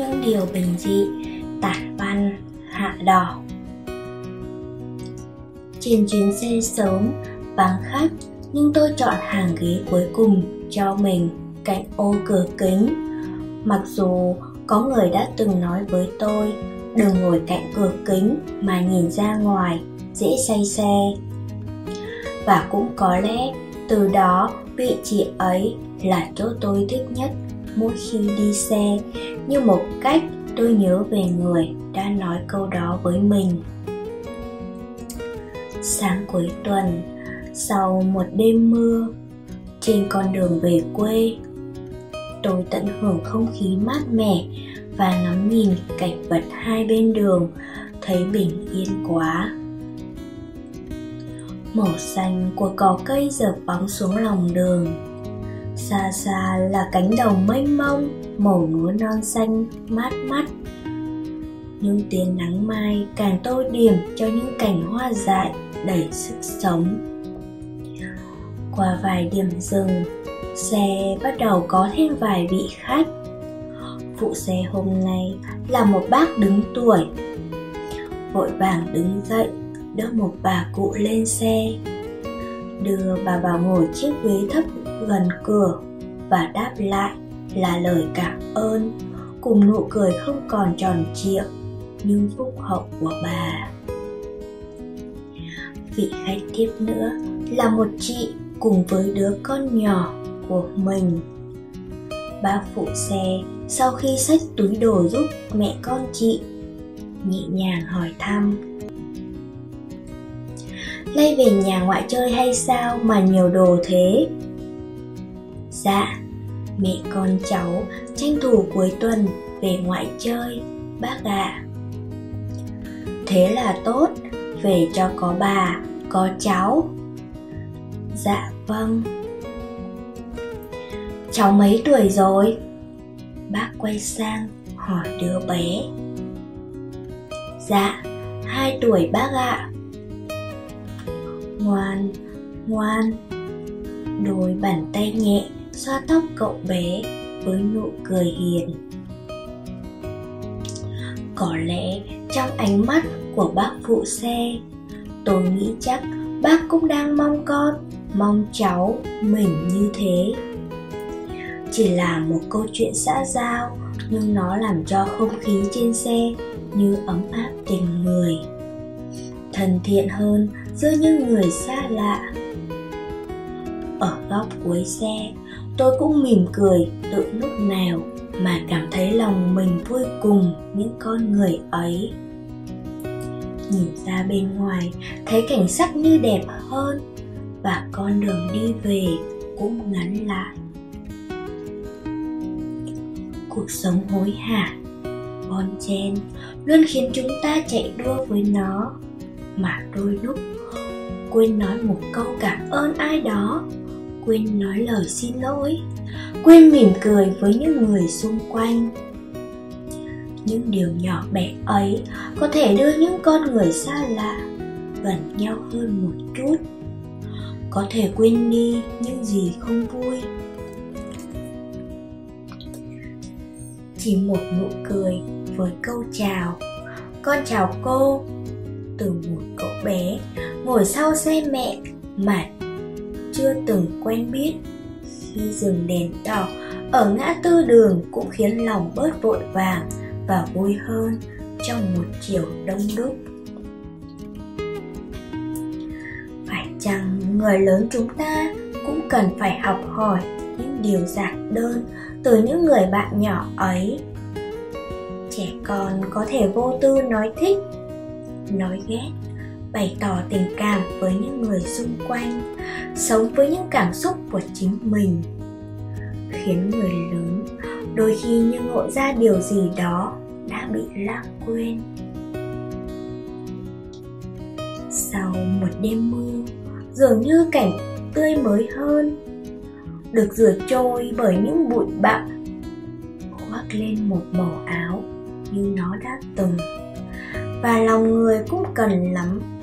những điều bình dị, tản văn, hạ đỏ. Trên chuyến xe sớm, vắng khách, nhưng tôi chọn hàng ghế cuối cùng cho mình, cạnh ô cửa kính. Mặc dù có người đã từng nói với tôi, đừng ngồi cạnh cửa kính mà nhìn ra ngoài, dễ say xe. Và cũng có lẽ từ đó vị trí ấy là chỗ tôi thích nhất mỗi khi đi xe như một cách tôi nhớ về người đã nói câu đó với mình. Sáng cuối tuần, sau một đêm mưa, trên con đường về quê, tôi tận hưởng không khí mát mẻ và ngắm nhìn cảnh vật hai bên đường, thấy bình yên quá. Màu xanh của cỏ cây dợp bóng xuống lòng đường xa xa là cánh đồng mênh mông, màu lúa non xanh, mát mắt. Những tia nắng mai càng tô điểm cho những cành hoa dại đầy sức sống. Qua vài điểm dừng xe bắt đầu có thêm vài vị khách. Phụ xe hôm nay là một bác đứng tuổi. Vội vàng đứng dậy, đỡ một bà cụ lên xe đưa bà vào ngồi chiếc ghế thấp gần cửa và đáp lại là lời cảm ơn, cùng nụ cười không còn tròn trịa nhưng phúc hậu của bà. Vị khách tiếp nữa là một chị cùng với đứa con nhỏ của mình. Bác phụ xe sau khi xách túi đồ giúp mẹ con chị, nhẹ nhàng hỏi thăm. Lây về nhà ngoại chơi hay sao mà nhiều đồ thế? Dạ, mẹ con cháu tranh thủ cuối tuần về ngoại chơi, bác ạ. À. Thế là tốt, về cho có bà, có cháu. Dạ vâng. Cháu mấy tuổi rồi? Bác quay sang hỏi đứa bé. Dạ, hai tuổi bác ạ ngoan ngoan. Đôi bàn tay nhẹ, xoa tóc cậu bé với nụ cười hiền. Có lẽ trong ánh mắt của bác phụ xe, tôi nghĩ chắc bác cũng đang mong con, mong cháu mình như thế. Chỉ là một câu chuyện xã giao, nhưng nó làm cho không khí trên xe như ấm áp tình người. Thân thiện hơn giữa những người xa lạ. Ở góc cuối xe, tôi cũng mỉm cười, tự lúc nào mà cảm thấy lòng mình vui cùng những con người ấy. Nhìn ra bên ngoài, thấy cảnh sắc như đẹp hơn và con đường đi về cũng ngắn lại. Cuộc sống hối hả, bon chen luôn khiến chúng ta chạy đua với nó mà đôi lúc quên nói một câu cảm ơn ai đó, quên nói lời xin lỗi, quên mỉm cười với những người xung quanh. Những điều nhỏ bé ấy có thể đưa những con người xa lạ gần nhau hơn một chút, có thể quên đi những gì không vui. Chỉ một nụ cười với câu chào, con chào cô từ một cậu bé, ngồi sau xe mẹ mà chưa từng quen biết. Khi dừng đèn đỏ ở ngã tư đường cũng khiến lòng bớt vội vàng và vui hơn trong một chiều đông đúc. Phải chăng người lớn chúng ta cũng cần phải học hỏi những điều giản đơn từ những người bạn nhỏ ấy? Trẻ con có thể vô tư nói thích nói ghét, bày tỏ tình cảm với những người xung quanh, sống với những cảm xúc của chính mình. Khiến người lớn đôi khi như ngộ ra điều gì đó đã bị lãng quên. Sau một đêm mưa, dường như cảnh tươi mới hơn, được rửa trôi bởi những bụi bặm, khoác lên một màu áo như nó đã từng và lòng người cũng cần lắm.